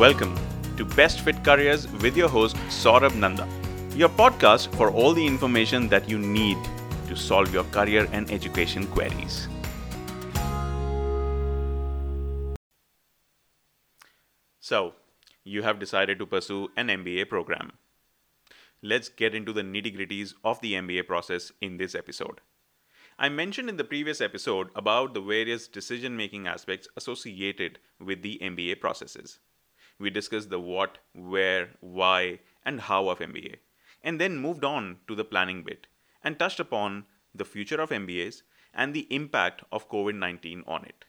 Welcome to Best Fit Careers with your host Saurabh Nanda, your podcast for all the information that you need to solve your career and education queries. So, you have decided to pursue an MBA program. Let's get into the nitty gritties of the MBA process in this episode. I mentioned in the previous episode about the various decision making aspects associated with the MBA processes. We discussed the what, where, why, and how of MBA, and then moved on to the planning bit and touched upon the future of MBAs and the impact of COVID 19 on it.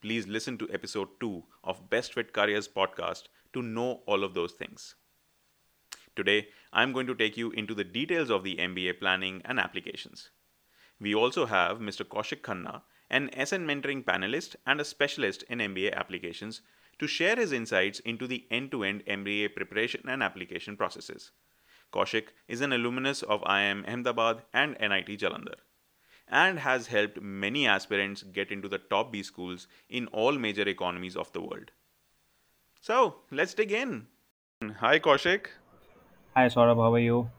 Please listen to episode 2 of Best Fit Careers podcast to know all of those things. Today, I'm going to take you into the details of the MBA planning and applications. We also have Mr. Kaushik Khanna, an SN mentoring panelist and a specialist in MBA applications, to share his insights into the end to end MBA preparation and application processes. Kaushik is an alumnus of IIM Ahmedabad and NIT Jalandhar and has helped many aspirants get into the top B schools in all major economies of the world. So, let's dig in. Hi, Kaushik. Hi Saurabh, how are you?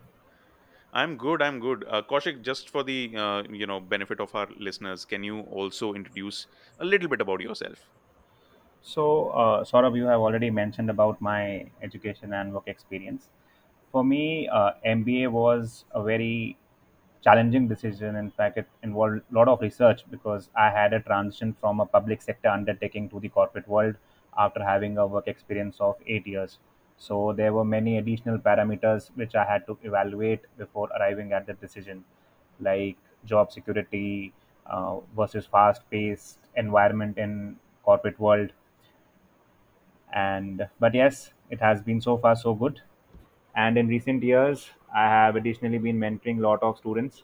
I'm good. I'm good. Uh, Kaushik, just for the uh, you know benefit of our listeners, can you also introduce a little bit about yourself? So, uh, Saurabh, you have already mentioned about my education and work experience. For me, uh, MBA was a very challenging decision. In fact, it involved a lot of research because I had a transition from a public sector undertaking to the corporate world after having a work experience of eight years. So there were many additional parameters which I had to evaluate before arriving at the decision, like job security uh, versus fast-paced environment in corporate world. And but yes, it has been so far so good. And in recent years, I have additionally been mentoring a lot of students.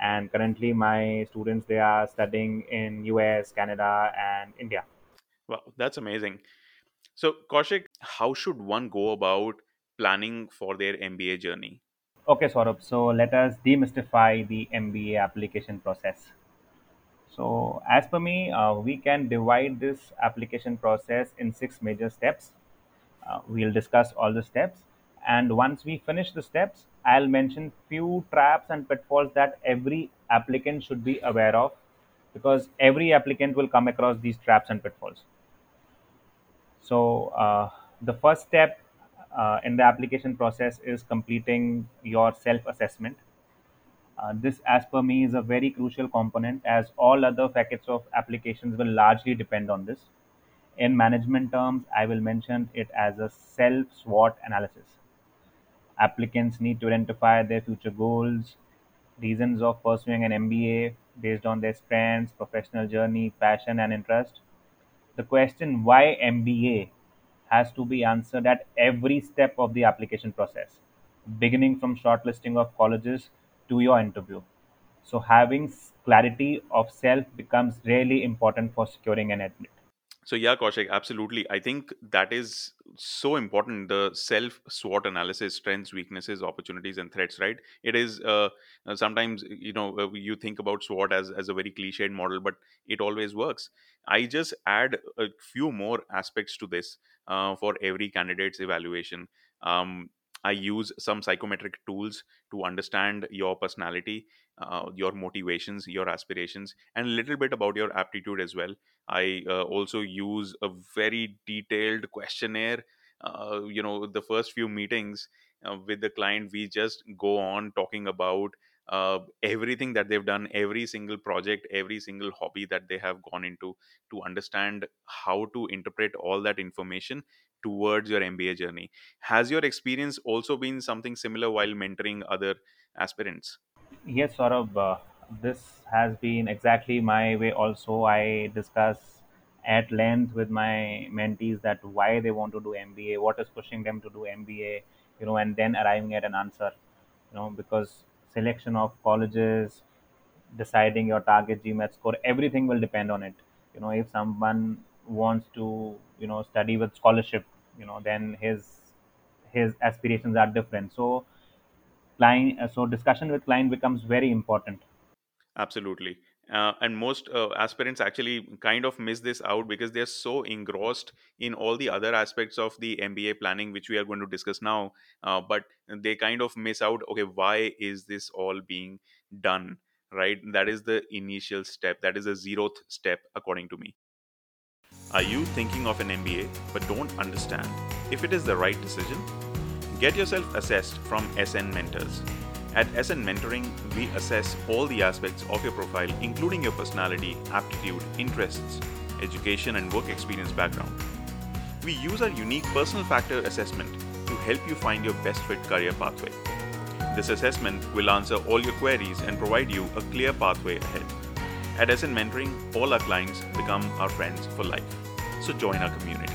And currently, my students they are studying in US, Canada, and India. Wow, that's amazing. So, Kaushik, how should one go about planning for their MBA journey? Okay, Saurabh. So let us demystify the MBA application process. So, as per me, uh, we can divide this application process in six major steps. Uh, we'll discuss all the steps, and once we finish the steps, I'll mention few traps and pitfalls that every applicant should be aware of, because every applicant will come across these traps and pitfalls. So, uh, the first step uh, in the application process is completing your self assessment. Uh, this, as per me, is a very crucial component as all other facets of applications will largely depend on this. In management terms, I will mention it as a self SWOT analysis. Applicants need to identify their future goals, reasons of pursuing an MBA based on their strengths, professional journey, passion, and interest. The question why MBA has to be answered at every step of the application process, beginning from shortlisting of colleges to your interview. So, having clarity of self becomes really important for securing an admit. So yeah, Kaushik, absolutely. I think that is so important. The self SWOT analysis, strengths, weaknesses, opportunities, and threats. Right? It is uh, uh, sometimes you know uh, you think about SWOT as as a very cliched model, but it always works. I just add a few more aspects to this uh, for every candidate's evaluation. Um, I use some psychometric tools to understand your personality, uh, your motivations, your aspirations, and a little bit about your aptitude as well I uh, also use a very detailed questionnaire. Uh, you know, the first few meetings uh, with the client, we just go on talking about uh, everything that they've done, every single project, every single hobby that they have gone into to understand how to interpret all that information towards your MBA journey. Has your experience also been something similar while mentoring other aspirants? Yes, Saurabh, uh, this has been exactly my way also. I discuss at length with my mentees that why they want to do MBA, what is pushing them to do MBA, you know, and then arriving at an answer, you know, because selection of colleges, deciding your target GMAT score, everything will depend on it. You know, if someone wants to, you know, study with scholarship, you know, then his his aspirations are different. So client, uh, so discussion with client becomes very important. Absolutely. uh, and most uh, aspirants actually kind of miss this out because they're so engrossed in all the other aspects of the mba planning which we are going to discuss now uh, but they kind of miss out okay why is this all being done right that is the initial step that is the zeroth step according to me are you thinking of an mba but don't understand if it is the right decision get yourself assessed from sn mentors at SN Mentoring, we assess all the aspects of your profile, including your personality, aptitude, interests, education, and work experience background. We use our unique personal factor assessment to help you find your best fit career pathway. This assessment will answer all your queries and provide you a clear pathway ahead. At SN Mentoring, all our clients become our friends for life. So join our community.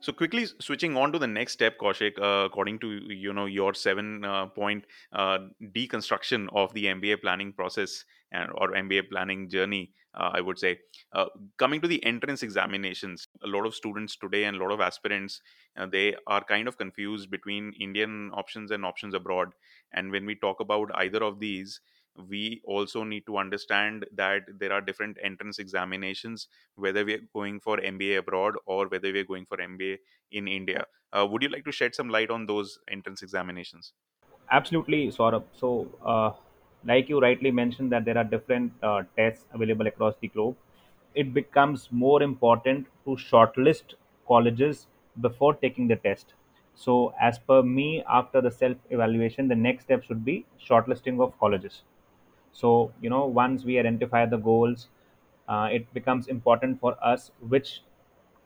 So quickly switching on to the next step, Kaushik, uh, according to you know your seven uh, point uh, deconstruction of the MBA planning process and or MBA planning journey, uh, I would say, uh, coming to the entrance examinations, a lot of students today and a lot of aspirants, uh, they are kind of confused between Indian options and options abroad. And when we talk about either of these, we also need to understand that there are different entrance examinations whether we're going for mba abroad or whether we're going for mba in india uh, would you like to shed some light on those entrance examinations Absolutely, Saurabh. So, uh, like you rightly mentioned, that there are different uh, tests available across the globe. It becomes more important to shortlist colleges before taking the test. So, as per me, after the self evaluation, the next step should be shortlisting of colleges. So, you know, once we identify the goals, uh, it becomes important for us which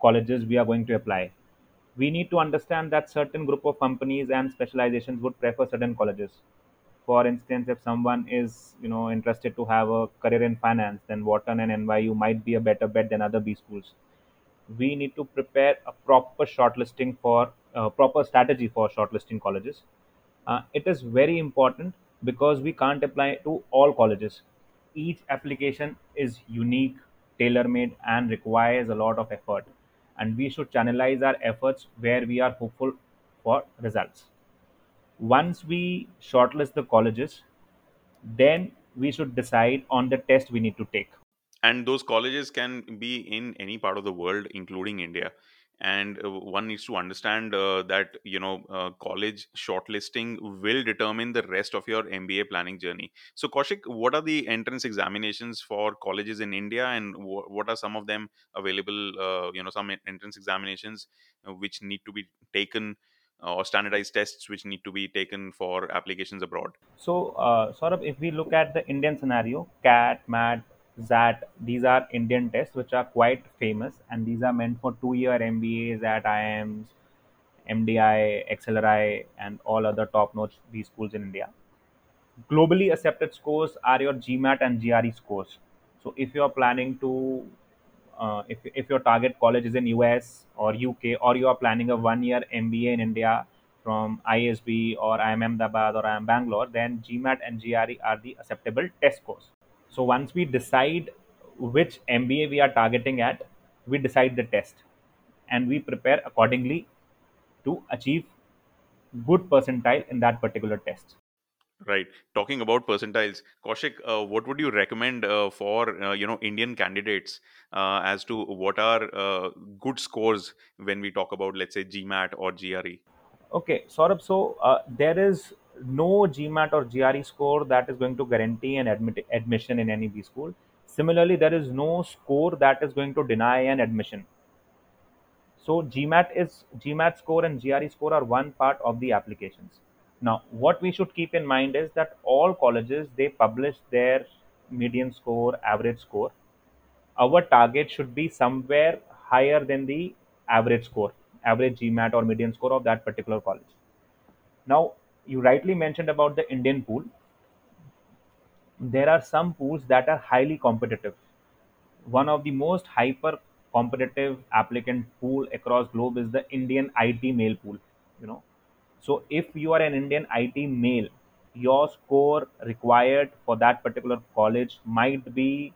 colleges we are going to apply we need to understand that certain group of companies and specializations would prefer certain colleges for instance if someone is you know interested to have a career in finance then wharton and nyu might be a better bet than other b schools. We need to prepare a proper shortlisting for uh, proper strategy for shortlisting colleges. Uh, it is very important because we can't apply to all colleges. Each application is unique tailor made and requires a lot of effort. And we should channelize our efforts where we are hopeful for results once we shortlist the colleges then we should decide on the test we need to take. And those colleges can be in any part of the world including india. And uh, one needs to understand uh, that you know uh, college shortlisting will determine the rest of your mba planning journey. So kaushik what are the entrance examinations for colleges in india and wh- what are some of them available uh, you know some entrance examinations uh, which need to be taken or standardized tests which need to be taken for applications abroad So, uh, of, if we look at the Indian scenario, CAT, MAT, XAT, these are Indian tests which are quite famous, and these are meant for two-year MBAs at IIMs, MDI, XLRI, and all other top-notch B schools in India. Globally accepted scores are your GMAT and GRE scores. So, if you are planning to uh, if, if your target college is in US or UK or you are planning a one year MBA in India from ISB or IIM Ahmedabad or IIM Bangalore, then GMAT and GRE are the acceptable test scores. So once we decide which MBA we are targeting at, we decide the test and we prepare accordingly to achieve good percentile in that particular test. Right. Talking about percentiles, Kaushik, uh, what would you recommend uh, for uh, you know Indian candidates uh, as to what are uh, good scores when we talk about let's say GMAT or GRE? Okay, Saurabh, so uh, there is no GMAT or GRE score that is going to guarantee an admit- admission in any B school. Similarly, there is no score that is going to deny an admission. So GMAT is GMAT score and GRE score are one part of the applications. Now, what we should keep in mind is that all colleges they publish their median score, average score. Our target should be somewhere higher than the average score, average GMAT or median score of that particular college. Now, you rightly mentioned about the Indian pool. There are some pools that are highly competitive. One of the most hyper competitive applicant pool across globe is the Indian IT male pool. You know, so if you are an Indian IT male, your score required for that particular college might be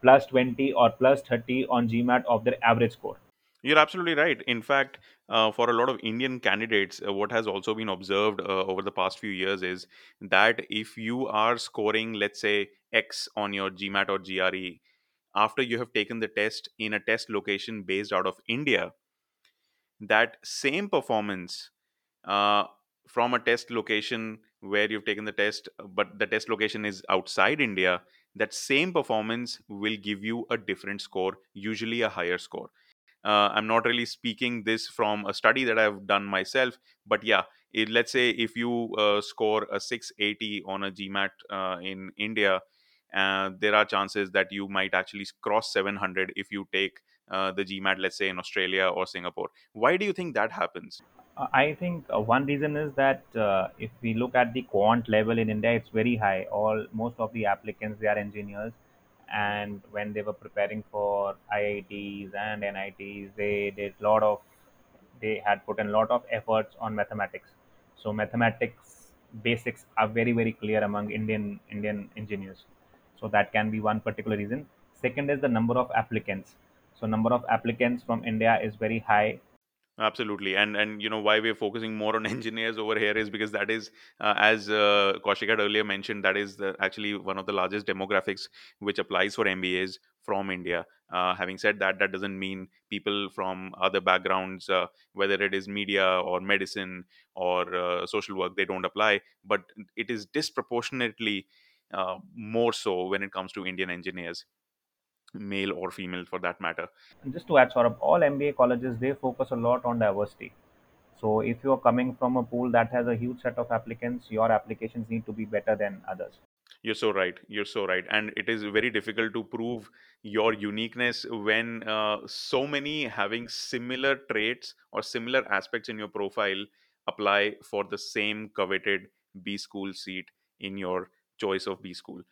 plus 20 or plus 30 on GMAT of their average score. You're absolutely right. In fact, uh, for a lot of Indian candidates, uh, what has also been observed uh, over the past few years is that if you are scoring, let's say, X on your GMAT or GRE, after you have taken the test in a test location based out of India, that same performance uh, from a test location where you've taken the test, but the test location is outside India, that same performance will give you a different score, usually a higher score. Uh, i'm not really speaking this from a study that i've done myself but yeah it, let's say if you uh, score a 680 on a gmat uh, in india uh, there are chances that you might actually cross 700 if you take uh, the gmat let's say in australia or singapore. Why do you think that happens I think uh, one reason is that uh, if we look at the quant level in India, it's very high. All most of the applicants they are engineers, and when they were preparing for IITs and NITs, they did lot of they had put in a lot of efforts on mathematics. So mathematics basics are very very clear among Indian Indian engineers. So that can be one particular reason. Second is the number of applicants. So number of applicants from India is very high Absolutely, and and you know why we're focusing more on engineers over here is because that is, uh, as uh, Kaushik had earlier mentioned, that is the, actually one of the largest demographics which applies for MBAs from India. Uh, having said that, that doesn't mean people from other backgrounds, uh, whether it is media or medicine or uh, social work, they don't apply. But it is disproportionately uh, more so when it comes to Indian engineers, male or female for that matter. And just to add, Saurabh all MBA colleges they focus a lot on diversity. So if you are coming from a pool that has a huge set of applicants, your applications need to be better than others. You're so right. You're so right. And it is very difficult to prove your uniqueness when uh, so many having similar traits or similar aspects in your profile apply for the same coveted B school seat in your choice of B school.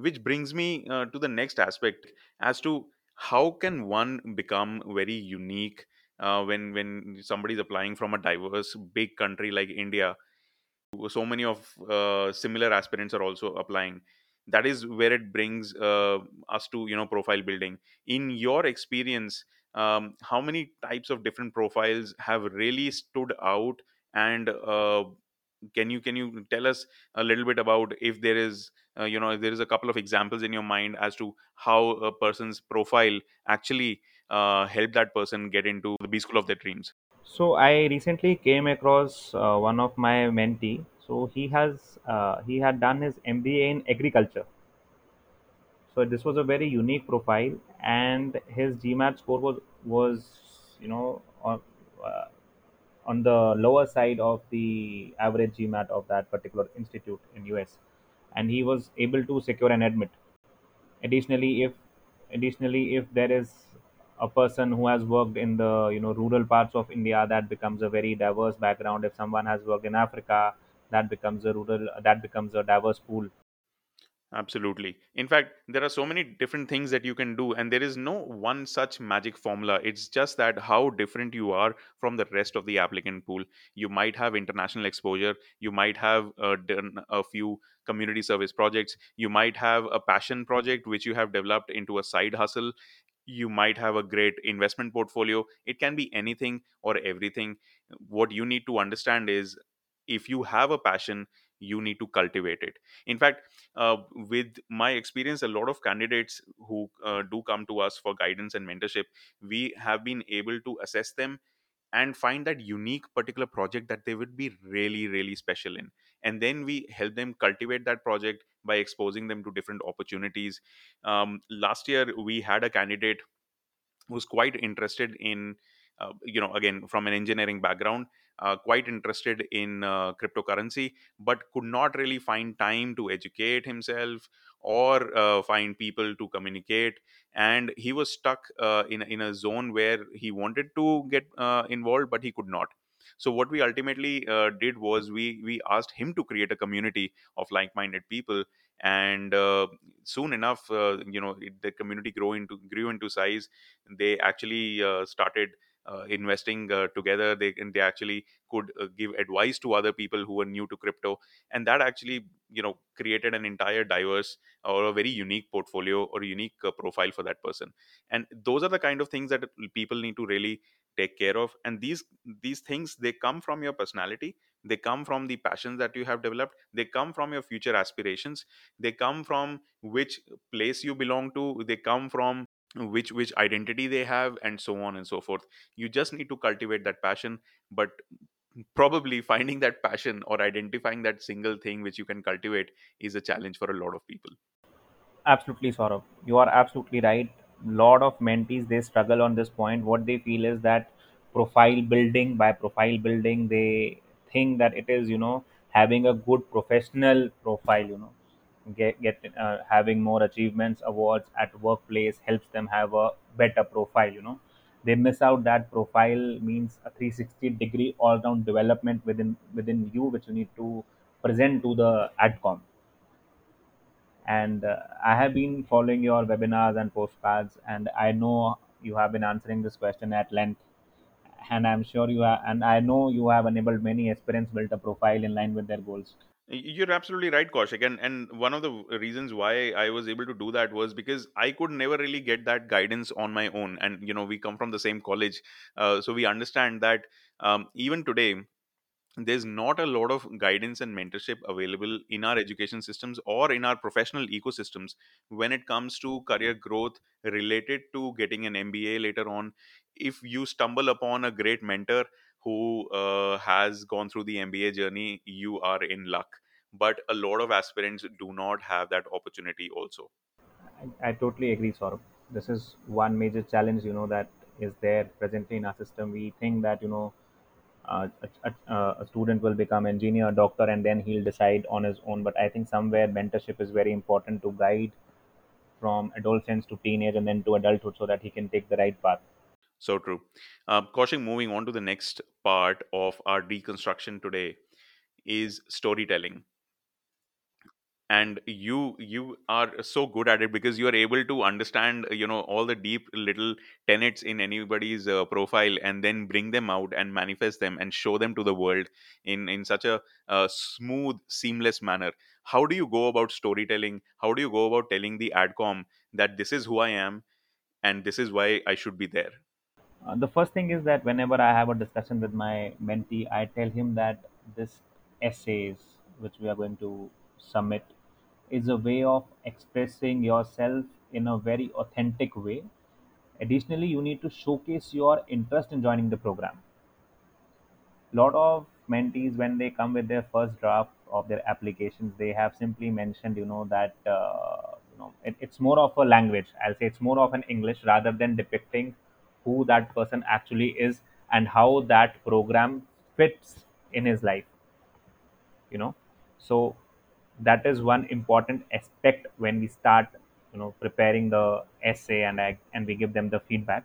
Which brings me uh, to the next aspect as to how can one become very unique uh, when when somebody is applying from a diverse big country like India so many of uh, similar aspirants are also applying. That is where it brings uh, us to you know profile building. In your experience um, how many types of different profiles have really stood out? And uh, can you can you tell us a little bit about if there is uh, you know there is a couple of examples in your mind as to how a person's profile actually uh, helped that person get into the b school of their dreams So I recently came across uh, one of my mentee. So he has uh, he had done his MBA in agriculture. So this was a very unique profile, and his GMAT score was was you know uh, on the lower side of the average GMAT of that particular institute in US, and he was able to secure an admit. Additionally, if additionally if there is a person who has worked in the you know rural parts of India, that becomes a very diverse background. If someone has worked in Africa, that becomes a rural that becomes a diverse pool. Absolutely. In fact, there are so many different things that you can do, and there is no one such magic formula. It's just that how different you are from the rest of the applicant pool. You might have international exposure, you might have uh, done a few community service projects, you might have a passion project which you have developed into a side hustle, you might have a great investment portfolio. It can be anything or everything. What you need to understand is if you have a passion, you need to cultivate it. In fact, uh, with my experience, a lot of candidates who uh, do come to us for guidance and mentorship, we have been able to assess them and find that unique particular project that they would be really, really special in. And then we help them cultivate that project by exposing them to different opportunities. Um, last year, we had a candidate who's quite interested in uh, you know again from an engineering background uh, quite interested in uh, cryptocurrency but could not really find time to educate himself or uh, find people to communicate. And he was stuck uh, in, in a zone where he wanted to get uh, involved but he could not. So what we ultimately uh, did was we we asked him to create a community of like-minded people. And uh, soon enough uh, you know it, the community grow into grew into size. They actually uh, started uh, investing uh, together they they actually could uh, give advice to other people who were new to crypto. And that actually you know created an entire diverse or a very unique portfolio or unique uh, profile for that person. And those are the kind of things that people need to really take care of. And these these things they come from your personality. They come from the passions that you have developed. They come from your future aspirations. They come from which place you belong to. They come from which which identity they have and so on and so forth you just need to cultivate that passion but probably finding that passion or identifying that single thing which you can cultivate is a challenge for a lot of people Absolutely, Saurabh. You are absolutely right. Lot of mentees they struggle on this point. What they feel is that profile building by profile building, they think that it is you know having a good professional profile. You know, get get uh, having more achievements, awards at workplace helps them have a better profile. You know, they miss out that profile means a 360 degree all round development within within you, which you need to present to the adcom and uh, I have been following your webinars and postcards, and I know you have been answering this question at length. And I'm sure you are, and I know you have enabled many aspirants build a profile in line with their goals. You're absolutely right, Kaushik. And, and one of the reasons why I was able to do that was because I could never really get that guidance on my own. And, you know, we come from the same college. Uh, so we understand that um, even today, there's not a lot of guidance and mentorship available in our education systems or in our professional ecosystems when it comes to career growth related to getting an MBA later on. If you stumble upon a great mentor who uh, has gone through the MBA journey, you are in luck. But a lot of aspirants do not have that opportunity also. I, I totally agree, Saurabh. This is one major challenge, you know, that is there presently in our system. We think that, you know, uh, a, a, a student will become engineer, doctor, and then he'll decide on his own. But I think somewhere mentorship is very important to guide from adolescence to teenage and then to adulthood so that he can take the right path. So true. Uh, Kaushik, moving on to the next part of our deconstruction today is storytelling and you you are so good at it because you are able to understand you know all the deep little tenets in anybody's uh, profile and then bring them out and manifest them and show them to the world in in such a uh, smooth seamless manner. How do you go about storytelling? How do you go about telling the adcom that this is who i am and this is why i should be there? Uh, the first thing is that whenever I have a discussion with my mentee, I tell him that this essays which we are going to submit is a way of expressing yourself in a very authentic way. Additionally, you need to showcase your interest in joining the program. lot of mentees when they come with their first draft of their applications they have simply mentioned you know that uh, you know it, it's more of a language i'll say it's more of an english rather than depicting who that person actually is and how that program fits in his life you know so that is one important aspect when we start you know preparing the essay and I, and we give them the feedback.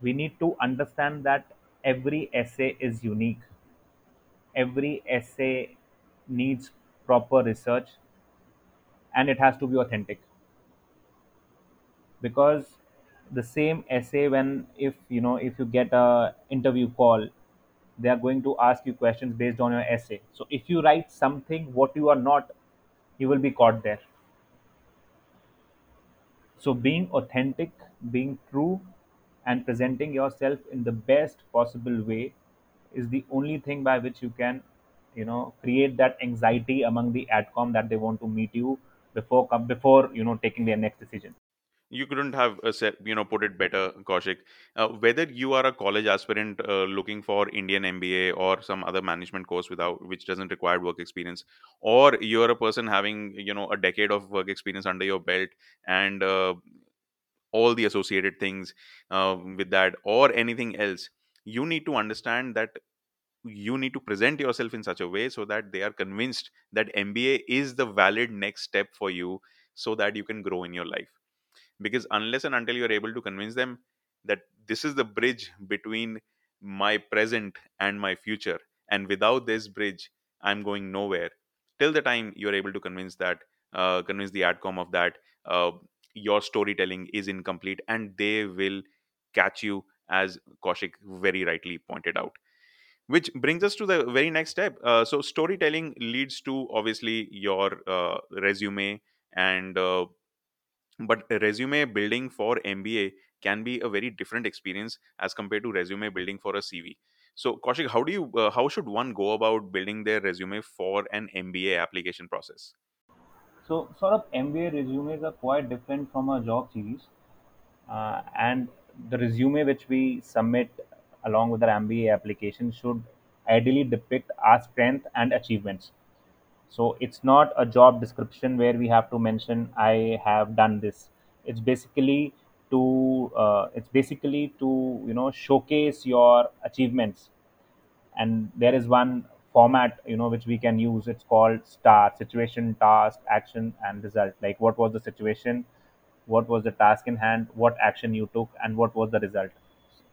We need to understand that every essay is unique. Every essay needs proper research and it has to be authentic. Because the same essay when if you know if you get a interview call they are going to ask you questions based on your essay. So if you write something what you are not you will be caught there. So being authentic being true and presenting yourself in the best possible way is the only thing by which you can you know create that anxiety among the adcom that they want to meet you before before you know taking their next decision you couldn't have uh, said you know put it better kaushik. Uh, whether you are a college aspirant uh, looking for indian mba or some other management course without which doesn't require work experience or you're a person having you know a decade of work experience under your belt and uh, all the associated things uh, with that or anything else you need to understand that you need to present yourself in such a way so that they are convinced that mba is the valid next step for you so that you can grow in your life because unless and until you're able to convince them that this is the bridge between my present and my future and without this bridge i'm going nowhere till the time you're able to convince that uh, convince the adcom of that uh, your storytelling is incomplete and they will catch you, as Kaushik very rightly pointed out. Which brings us to the very next step. Uh, so, storytelling leads to obviously your uh, resume and uh, but resume building for mba can be a very different experience as compared to resume building for a cv so kaushik how do you uh, how should one go about building their resume for an mba application process So, Saurabh MBA resumes are quite different from our job series, uh, and the resume which we submit along with our MBA application should ideally depict our strength and achievements. So, it's not a job description where we have to mention I have done this. It's basically to uh, it's basically to you know showcase your achievements. And there is one format you know which we can use. It's called star situation task action and result. Like what was the situation? What was the task in hand? What action you took? And what was the result?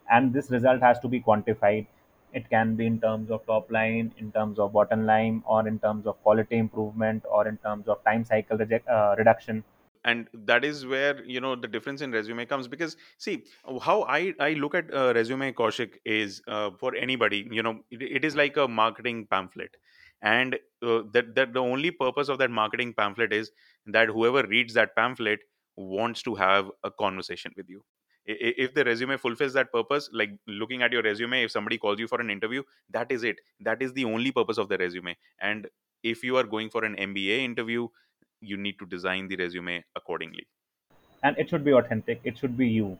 And this result has to be quantified it can be in terms of top line in terms of bottom line or in terms of quality improvement or in terms of time cycle reject, uh, reduction. And that is where you know the difference in resume comes because see how i i look at uh, resume kaushik is uh, for anybody you know it, it is like a marketing pamphlet. And uh, that that the only purpose of that marketing pamphlet is that whoever reads that pamphlet wants to have a conversation with you if the resume fulfills that purpose like looking at your resume if somebody calls you for an interview that is it. That is the only purpose of the resume. And if you are going for an mba interview you need to design the resume accordingly. And it should be authentic. It should be you.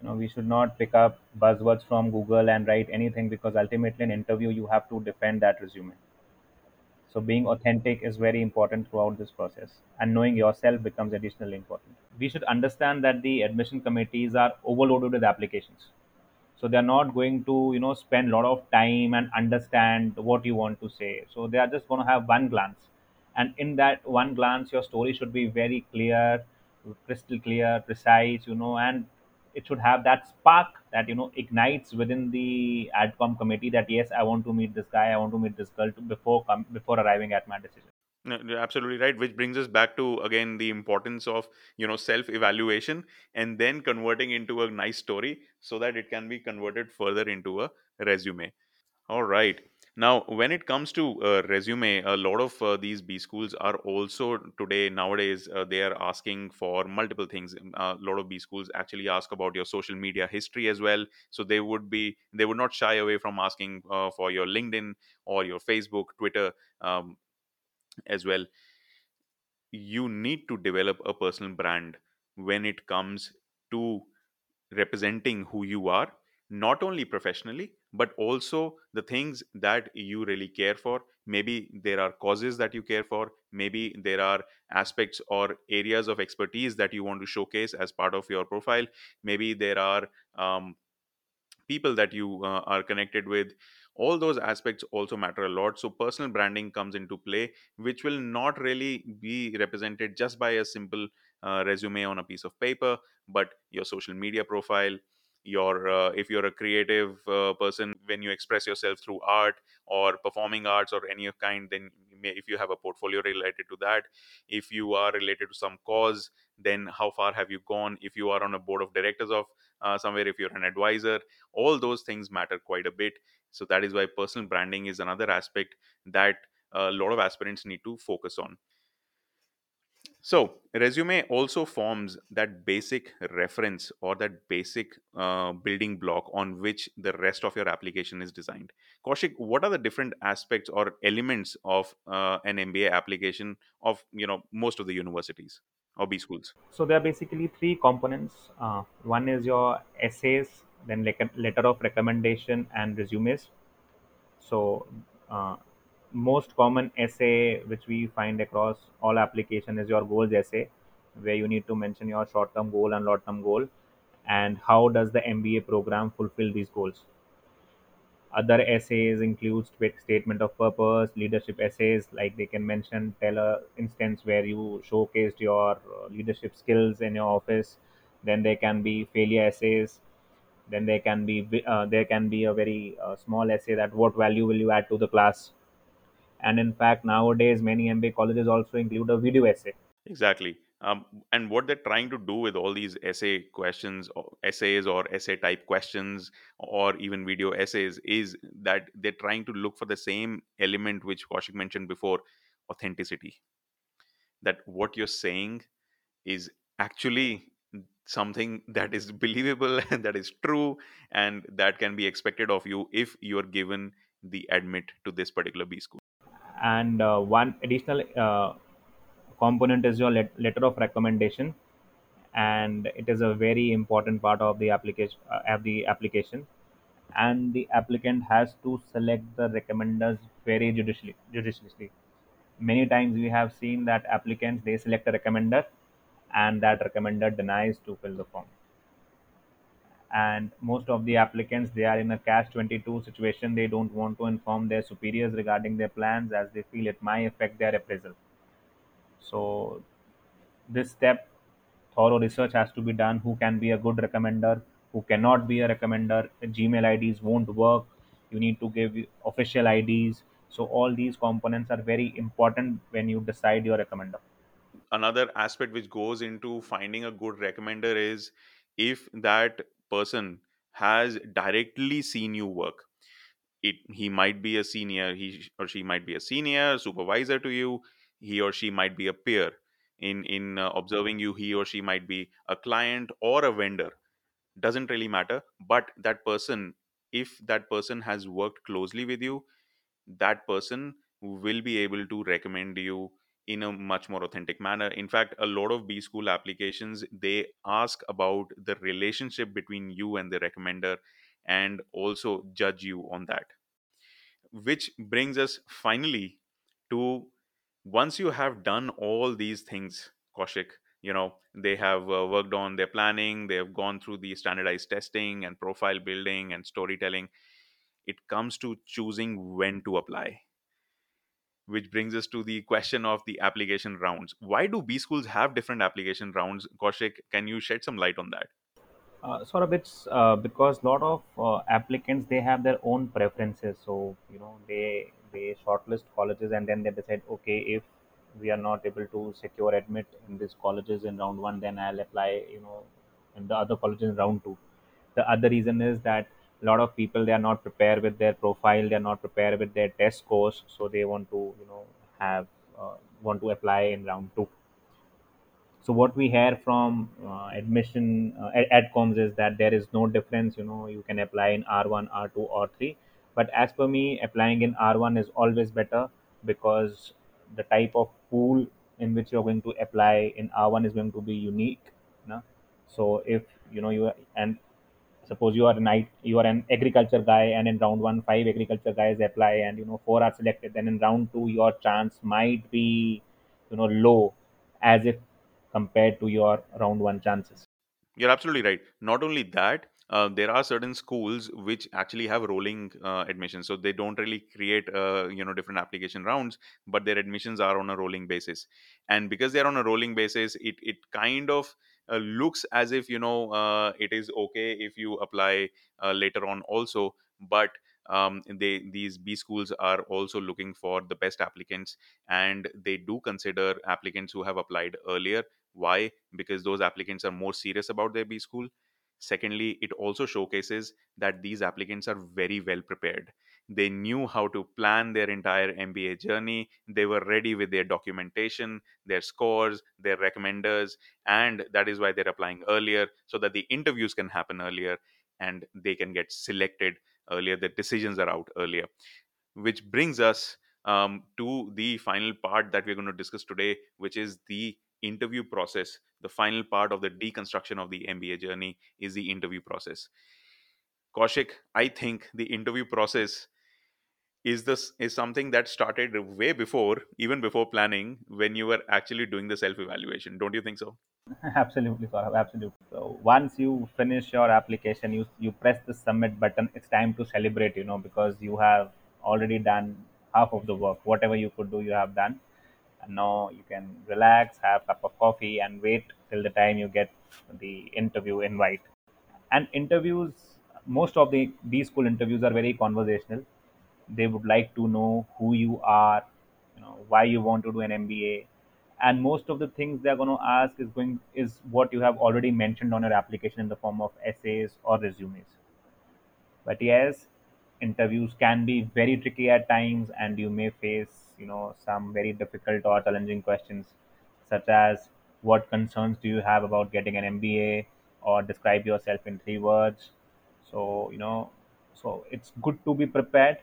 You know we should not pick up buzzwords from google and write anything because ultimately in interview you have to defend that resume. So being authentic is very important throughout this process. And knowing yourself becomes additionally important we should understand that the admission committees are overloaded with applications. So they're not going to you know spend a lot of time and understand what you want to say. So they are just going to have one glance. And in that one glance your story should be very clear crystal clear precise you know and it should have that spark that you know ignites within the adcom committee that yes i want to meet this guy i want to meet this girl before com- before arriving at my decision No, you're absolutely right which brings us back to again the importance of you know self evaluation and then converting into a nice story so that it can be converted further into a resume All right. Now, when it comes to uh, resume, a lot of uh, these B schools are also today nowadays uh, they are asking for multiple things. Um, A lot of B schools actually ask about your social media history as well. So they would be they would not shy away from asking uh, for your LinkedIn or your Facebook, Twitter um, as well you need to develop a personal brand when it comes to representing who you are not only professionally but also the things that you really care for. Maybe there are causes that you care for. Maybe there are aspects or areas of expertise that you want to showcase as part of your profile. Maybe there are um, people that you uh, are connected with all those aspects also matter a lot. So personal branding comes into play which will not really be represented just by a simple uh, resume on a piece of paper but your social media profile your uh, if you're a creative uh, person when you express yourself through art or performing arts or any of kind then if you have a portfolio related to that if you are related to some cause then how far have you gone? If you are on a board of directors of uh, somewhere if you're an advisor all those things matter quite a bit so that is why personal branding is another aspect that a lot of aspirants need to focus on. So resume also forms that basic reference or that basic uh, building block on which the rest of your application is designed. Kaushik what are the different aspects or elements of uh, an mba application of you know most of the universities or b schools? So there are basically three components. Uh, one is your essays then like a letter of recommendation and resumes So, uh, most common essay which we find across all application is your goals essay, where you need to mention your short-term goal and long-term goal, and how does the MBA program fulfill these goals. Other essays include statement of purpose, leadership essays, like they can mention tell a instance where you showcased your leadership skills in your office. Then there can be failure essays, then there can be uh, there can be a very uh, small essay that what value will you add to the class. And in fact nowadays many mba colleges also include a video essay. Exactly. Um, and what they're trying to do with all these essay questions or essays or essay type questions or even video essays is that they're trying to look for the same element which Kaushik mentioned before authenticity. That what you're saying is actually something that is believable and that is true and that can be expected of you if you're given the admit to this particular b school. And uh, one additional uh, component is your let- letter of recommendation and it is a very important part of the application uh, of the application. And the applicant has to select the recommenders very judiciously judiciously. Many times we have seen that applicants they select a recommender and that recommender denies to fill the form. And most of the applicants they are in a catch 22 situation. They don't want to inform their superiors regarding their plans as they feel it might affect their appraisal. So this step thorough research has to be done. Who can be a good recommender? Who cannot be a recommender? Gmail ids won't work. You need to give official ids so all these components are very important when you decide your recommender another aspect which goes into finding a good recommender is if that person has directly seen you work. It he might be a senior he or she might be a senior supervisor to you he or she might be a peer. In in uh, observing you he or she might be a client or a vendor. Doesn't really matter but that person if that person has worked closely with you that person will be able to recommend you in a much more authentic manner. In fact a lot of b school applications they ask about the relationship between you and the recommender and also judge you on that. Which brings us finally to once you have done all these things Kaushik you know they have uh, worked on their planning they have gone through the standardized testing and profile building and storytelling it comes to choosing when to apply which brings us to the question of the application rounds why do b schools have different application rounds Kaushik can you shed some light on that Uh, Saurabh it's uh, because a lot of uh, applicants they have their own preferences. So you know they they shortlist colleges and then they decide okay if we are not able to secure admit in these colleges in round one then I'll apply you know in the other colleges in round two. The other reason is that a lot of people they are not prepared with their profile they are not prepared with their test scores so they want to you know have uh, want to apply in round two so what we hear from uh, admission uh, ad- adcoms is that there is no difference you know you can apply in r1 r2 or 3 but as per me applying in r1 is always better because the type of pool in which you're going to apply in r1 is going to be unique know? so if you know you and suppose you are an I, you are an agriculture guy and in round one five agriculture guys apply and you know four are selected then in round two your chance might be you know low as if compared to your round one chances You're absolutely right. Not only that, uh, there are certain schools which actually have rolling uh, admissions, so they don't really create uh, you know different application rounds, but their admissions are on a rolling basis. And because they're on a rolling basis, it it kind of looks as if you know uh, it is okay if you apply uh, later on also, but um, they these B schools are also looking for the best applicants, and they do consider applicants who have applied earlier. Why? because those applicants are more serious about their B school. Secondly, it also showcases that these applicants are very well prepared. They knew how to plan their entire MBA journey. They were ready with their documentation, their scores, their recommenders, and that is why they're applying earlier so that the interviews can happen earlier and they can get selected earlier. The decisions are out earlier which brings us um, to the final part that we're going to discuss today, which is the interview process. The final part of the deconstruction of the MBA journey is the interview process. Kaushik, I think the interview process is this is something that started way before, even before planning, when you were actually doing the self evaluation. Don't you think so? absolutely Saurabh, absolutely. So once you finish your application you you press the submit button it's time to celebrate you know because you have already done half of the work. Whatever you could do you have done. And now you can relax have a cup of coffee and wait till the time you get the interview invite. And interviews most of the b school interviews are very conversational they would like to know who you are you know why you want to do an mba and most of the things they're going to ask is going is what you have already mentioned on your application in the form of essays or resumes. But yes interviews can be very tricky at times and you may face you know some very difficult or challenging questions such as what concerns do you have about getting an mba or describe yourself in three words. So you know so it's good to be prepared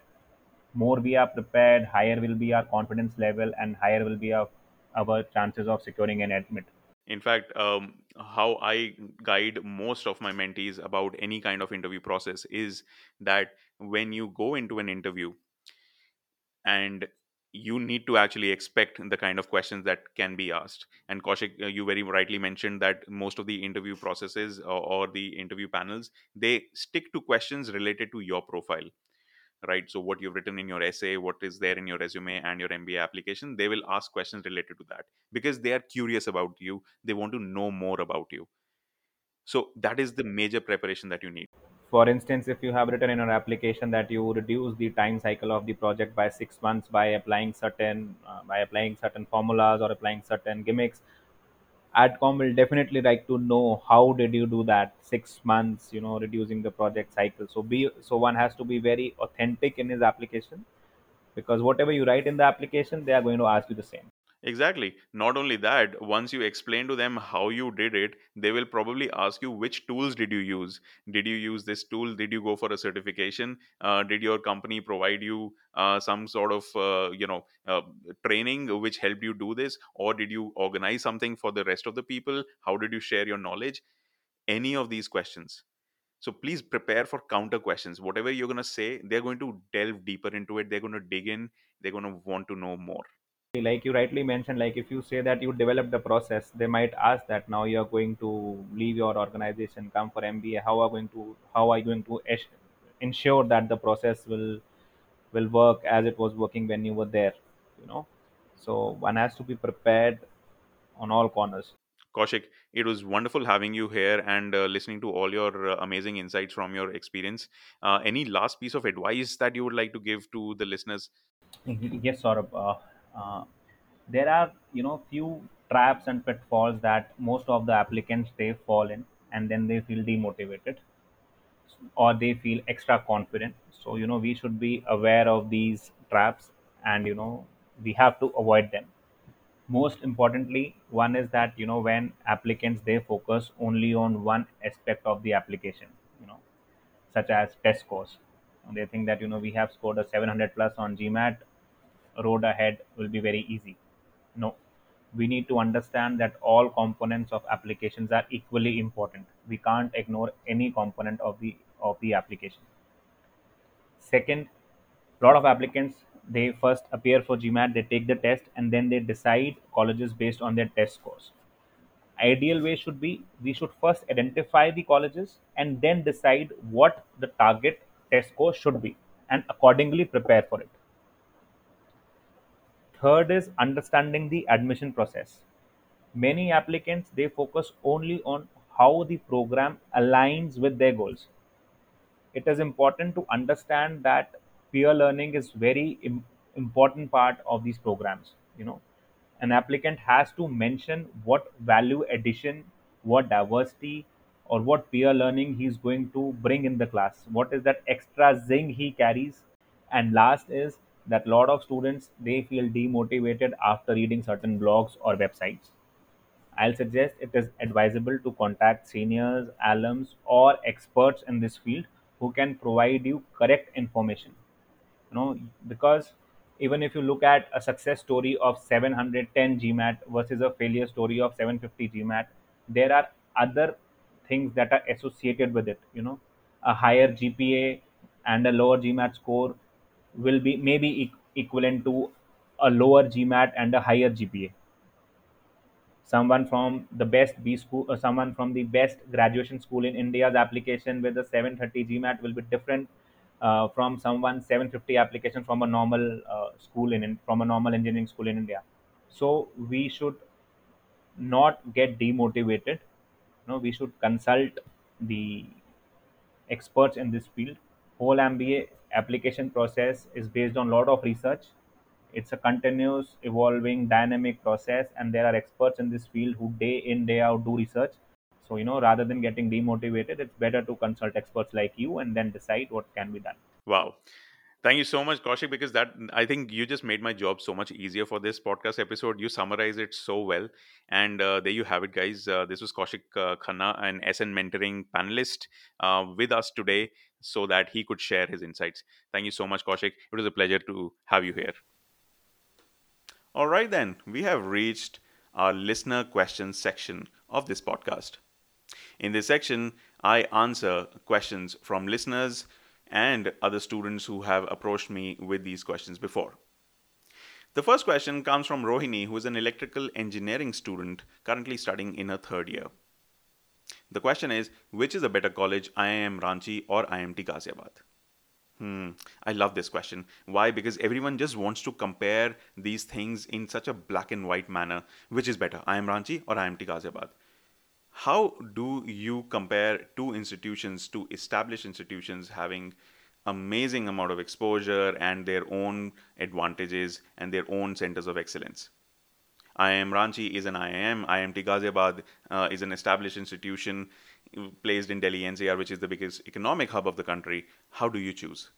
more we are prepared higher will be our confidence level and higher will be our, our chances of securing an admit In fact, um, how I guide most of my mentees about any kind of interview process is that when you go into an interview and you need to actually expect the kind of questions that can be asked. And Kaushik, uh, you very rightly mentioned that most of the interview processes or, or the interview panels they stick to questions related to your profile right? So what you've written in your essay what is there in your resume and your mba application they will ask questions related to that because they are curious about you. They want to know more about you. So that is the major preparation that you need. For instance, if you have written in your application that you reduce the time cycle of the project by six months by applying certain uh, by applying certain formulas or applying certain gimmicks, Adcom will definitely like to know how did you do that six months, you know, reducing the project cycle. So be so one has to be very authentic in his application because whatever you write in the application, they are going to ask you the same. Exactly. Not only that once you explain to them how you did it they will probably ask you which tools did you use? Did you use this tool? Did you go for a certification? Uh, did your company provide you uh, some sort of uh, you know uh, training which helped you do this? Or did you organize something for the rest of the people? How did you share your knowledge? Any of these questions. So please prepare for counter questions. Whatever you're going to say they're going to delve deeper into it. They're going to dig in. They're going to want to know more like you rightly mentioned like if you say that you develop the process they might ask that now you are going to leave your organization come for mba how are going to how are you going to ensure that the process will will work as it was working when you were there you know? So one has to be prepared on all corners. Kaushik it was wonderful having you here and uh, listening to all your uh, amazing insights from your experience. Uh, any last piece of advice that you would like to give to the listeners? Yes Saurabh. Uh, there are you know few traps and pitfalls that most of the applicants they fall in and then they feel demotivated or they feel extra confident. So you know we should be aware of these traps and you know we have to avoid them. Most importantly one is that you know when applicants they focus only on one aspect of the application you know such as test scores. They think that you know we have scored a 700 plus on gmat road ahead will be very easy. No. We need to understand that all components of applications are equally important. We can't ignore any component of the of the application. Second a lot of applicants they first appear for gmat they take the test and then they decide colleges based on their test scores. Ideal way should be we should first identify the colleges and then decide what the target test score should be and accordingly prepare for it third is understanding the admission process. Many applicants they focus only on how the program aligns with their goals. It is important to understand that peer learning is very Im- important part of these programs you know. An applicant has to mention what value addition what diversity or what peer learning he's going to bring in the class. What is that extra zing he carries? And last is that lot of students they feel demotivated after reading certain blogs or websites I'll suggest it is advisable to contact seniors, alums, or experts in this field who can provide you correct information. You know, because even if you look at a success story of 710 GMAT versus a failure story of 750 GMAT, there are other things that are associated with it. You know, a higher GPA and a lower GMAT score will be maybe e- equivalent to a lower GMAT and a higher GPA someone from the best B school, or someone from the best graduation school in India's application with a 730 GMAT will be different uh, from someone 750 application from a normal uh, school in in- from a normal engineering school in India. So we should not get demotivated. No, we should consult the experts in this field. Whole MBA application process is based on a lot of research. It's a continuous evolving dynamic process and there are experts in this field who day in day out do research. So you know rather than getting demotivated it's better to consult experts like you and then decide what can be done. Wow. Thank you so much, Kaushik, because that I think you just made my job so much easier for this podcast episode. You summarize it so well. And uh, there you have it, guys. Uh, this was Kaushik uh, Khanna, an SN mentoring panelist, uh, with us today so that he could share his insights. Thank you so much, Kaushik. It was a pleasure to have you here. All right, then, we have reached our listener questions section of this podcast. In this section, I answer questions from listeners and other students who have approached me with these questions before. The first question comes from Rohini, who is an electrical engineering student currently studying in her third year. The question is Which is a better college, IIM Ranchi or IMT Ghaziabad? Hmm, I love this question. Why? Because everyone just wants to compare these things in such a black and white manner. Which is better, IIM Ranchi or IMT Ghaziabad? How do you compare two institutions two established institutions having amazing amount of exposure and their own advantages and their own centers of excellence IIM Ranchi is an IIM. IMT Ghaziabad uh, is an established institution placed in Delhi NCR, which is the biggest economic hub of the country. How do you choose?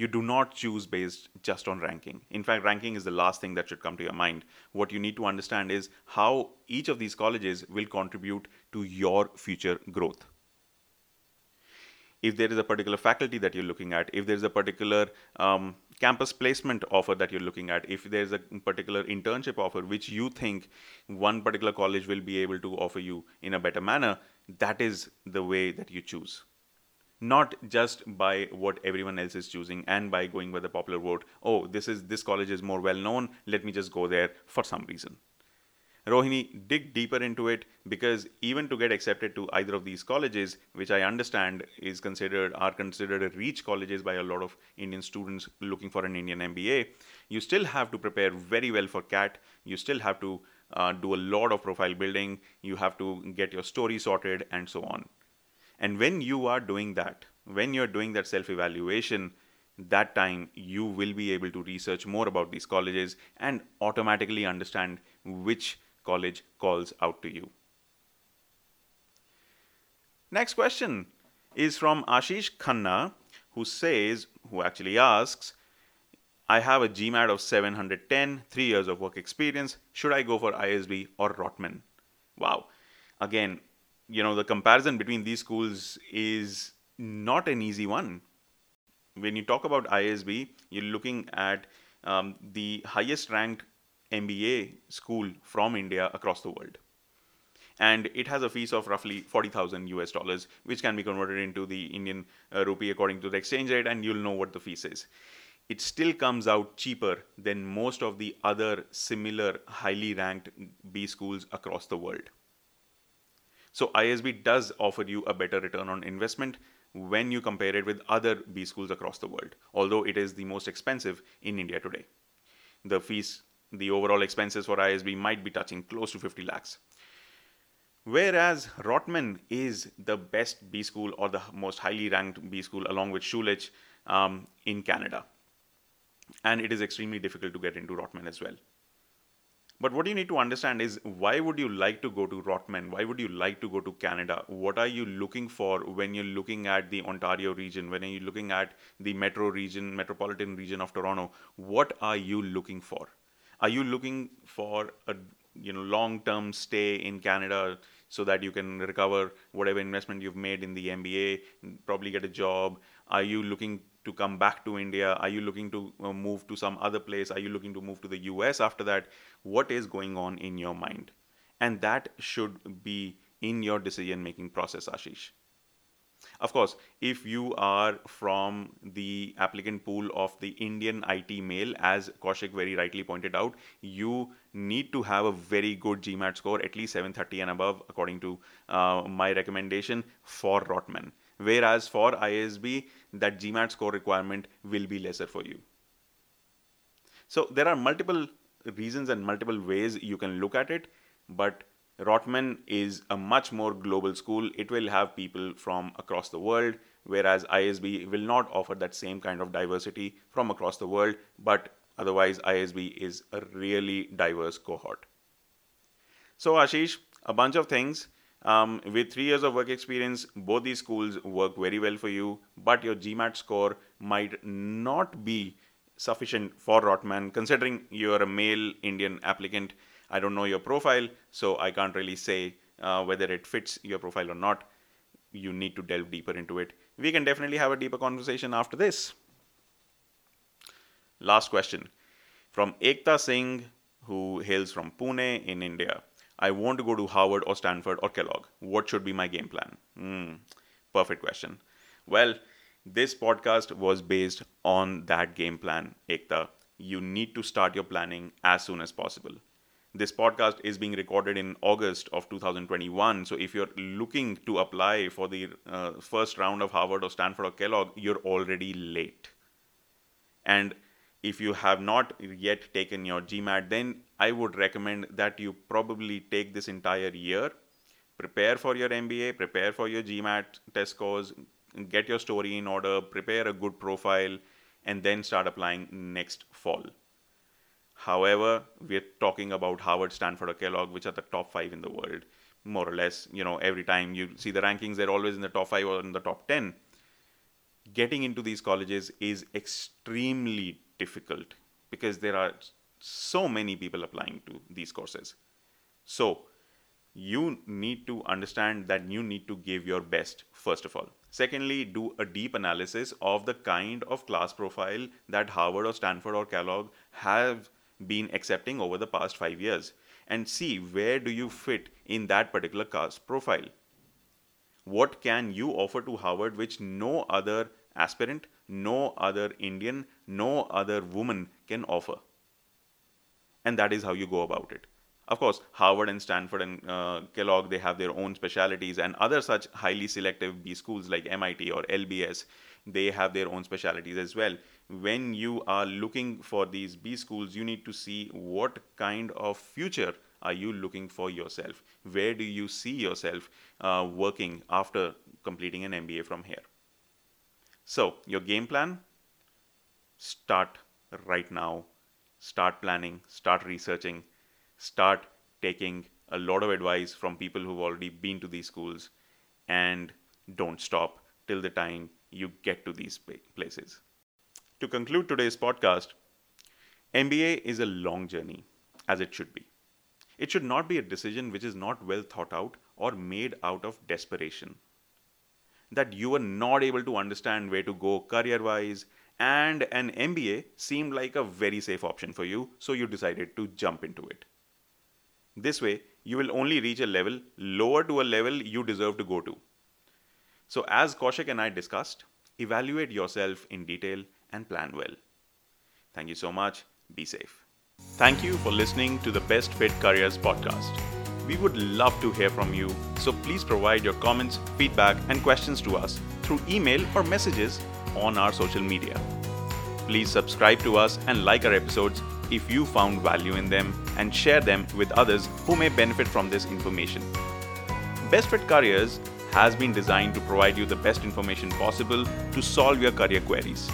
you do not choose based just on ranking. In fact, ranking is the last thing that should come to your mind. What you need to understand is how each of these colleges will contribute to your future growth. If there is a particular faculty that you're looking at, if there's a particular um, campus placement offer that you're looking at, if there's a particular internship offer which you think one particular college will be able to offer you in a better manner, that is the way that you choose. Not just by what everyone else is choosing and by going by the popular vote oh this is this college is more well known. Let me just go there for some reason rohini dig deeper into it because even to get accepted to either of these colleges which i understand is considered are considered reach colleges by a lot of indian students looking for an indian mba you still have to prepare very well for cat you still have to uh, do a lot of profile building. You have to get your story sorted and so on. And when you are doing that, when you're doing that self evaluation, that time you will be able to research more about these colleges and automatically understand which college calls out to you. Next question is from Ashish Khanna, who says, who actually asks, I have a GMAT of 710, three years of work experience. Should I go for ISB or Rotman? Wow. Again, you know the comparison between these schools is not an easy one when you talk about isb you're looking at um, the highest ranked mba school from india across the world. And it has a fees of roughly 40000 us dollars which can be converted into the indian uh, rupee according to the exchange rate and you'll know what the fees is. It still comes out cheaper than most of the other similar highly ranked b schools across the world. So ISB does offer you a better return on investment when you compare it with other B schools across the world, although it is the most expensive in India today. The fees, the overall expenses for ISB might be touching close to 50 lakhs. Whereas Rotman is the best B school or the most highly ranked B school along with Schulich um, in Canada. And it is extremely difficult to get into Rotman as well. But what you need to understand is why would you like to go to Rotman? Why would you like to go to Canada? What are you looking for when you're looking at the Ontario region? When are you looking at the metro region, metropolitan region of Toronto? What are you looking for? Are you looking for a you know long-term stay in Canada so that you can recover whatever investment you've made in the MBA, probably get a job? Are you looking to come back to India? Are you looking to uh, move to some other place? Are you looking to move to the US after that? What is going on in your mind? And that should be in your decision making process, Ashish. Of course, if you are from the applicant pool of the Indian IT male, as Kaushik very rightly pointed out, you need to have a very good GMAT score, at least 730 and above, according to uh, my recommendation for Rotman. Whereas for ISB, that GMAT score requirement will be lesser for you. So there are multiple reasons and multiple ways you can look at it, but Rotman is a much more global school. It will have people from across the world, whereas ISB will not offer that same kind of diversity from across the world, but Otherwise, ISB is a really diverse cohort. So, Ashish, a bunch of things. Um, with three years of work experience, both these schools work very well for you, but your GMAT score might not be sufficient for Rotman, considering you're a male Indian applicant. I don't know your profile, so I can't really say uh, whether it fits your profile or not. You need to delve deeper into it. We can definitely have a deeper conversation after this. Last question from Ekta Singh, who hails from Pune in India. I want to go to Harvard or Stanford or Kellogg. What should be my game plan? Mm, perfect question. Well, this podcast was based on that game plan, Ekta. You need to start your planning as soon as possible. This podcast is being recorded in August of 2021. So if you're looking to apply for the uh, first round of Harvard or Stanford or Kellogg, you're already late. And if you have not yet taken your GMAT, then I would recommend that you probably take this entire year, prepare for your MBA, prepare for your GMAT test scores, get your story in order, prepare a good profile, and then start applying next fall. However, we're talking about Harvard, Stanford, or Kellogg, which are the top five in the world, more or less. You know, every time you see the rankings, they're always in the top five or in the top 10. Getting into these colleges is extremely difficult because there are so many people applying to these courses. So, you need to understand that you need to give your best, first of all. Secondly, do a deep analysis of the kind of class profile that Harvard or Stanford or Kellogg have been accepting over the past five years and see where do you fit in that particular class profile. What can you offer to Harvard which no other aspirant, no other Indian, no other woman can offer. And that is how you go about it. Of course, Harvard and Stanford and uh, Kellogg, they have their own specialities, and other such highly selective B schools like MIT or LBS, they have their own specialities as well. When you are looking for these B schools, you need to see what kind of future are you looking for yourself? Where do you see yourself uh, working after completing an MBA from here? So, your game plan start right now. Start planning, start researching, start taking a lot of advice from people who've already been to these schools, and don't stop till the time you get to these places. To conclude today's podcast, MBA is a long journey, as it should be. It should not be a decision which is not well thought out or made out of desperation that you were not able to understand where to go career wise, and an MBA seemed like a very safe option for you, so you decided to jump into it. This way, you will only reach a level lower to a level you deserve to go to. So, as Kaushik and I discussed, evaluate yourself in detail and plan well. Thank you so much. Be safe. Thank you for listening to the Best Fit Careers podcast. We would love to hear from you, so please provide your comments, feedback, and questions to us through email or messages on our social media. Please subscribe to us and like our episodes if you found value in them and share them with others who may benefit from this information. Best Fit Careers has been designed to provide you the best information possible to solve your career queries.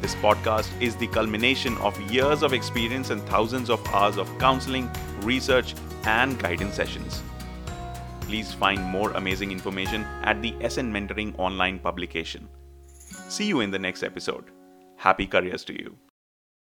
This podcast is the culmination of years of experience and thousands of hours of counseling, research, and guidance sessions. Please find more amazing information at the SN Mentoring online publication. See you in the next episode. Happy careers to you.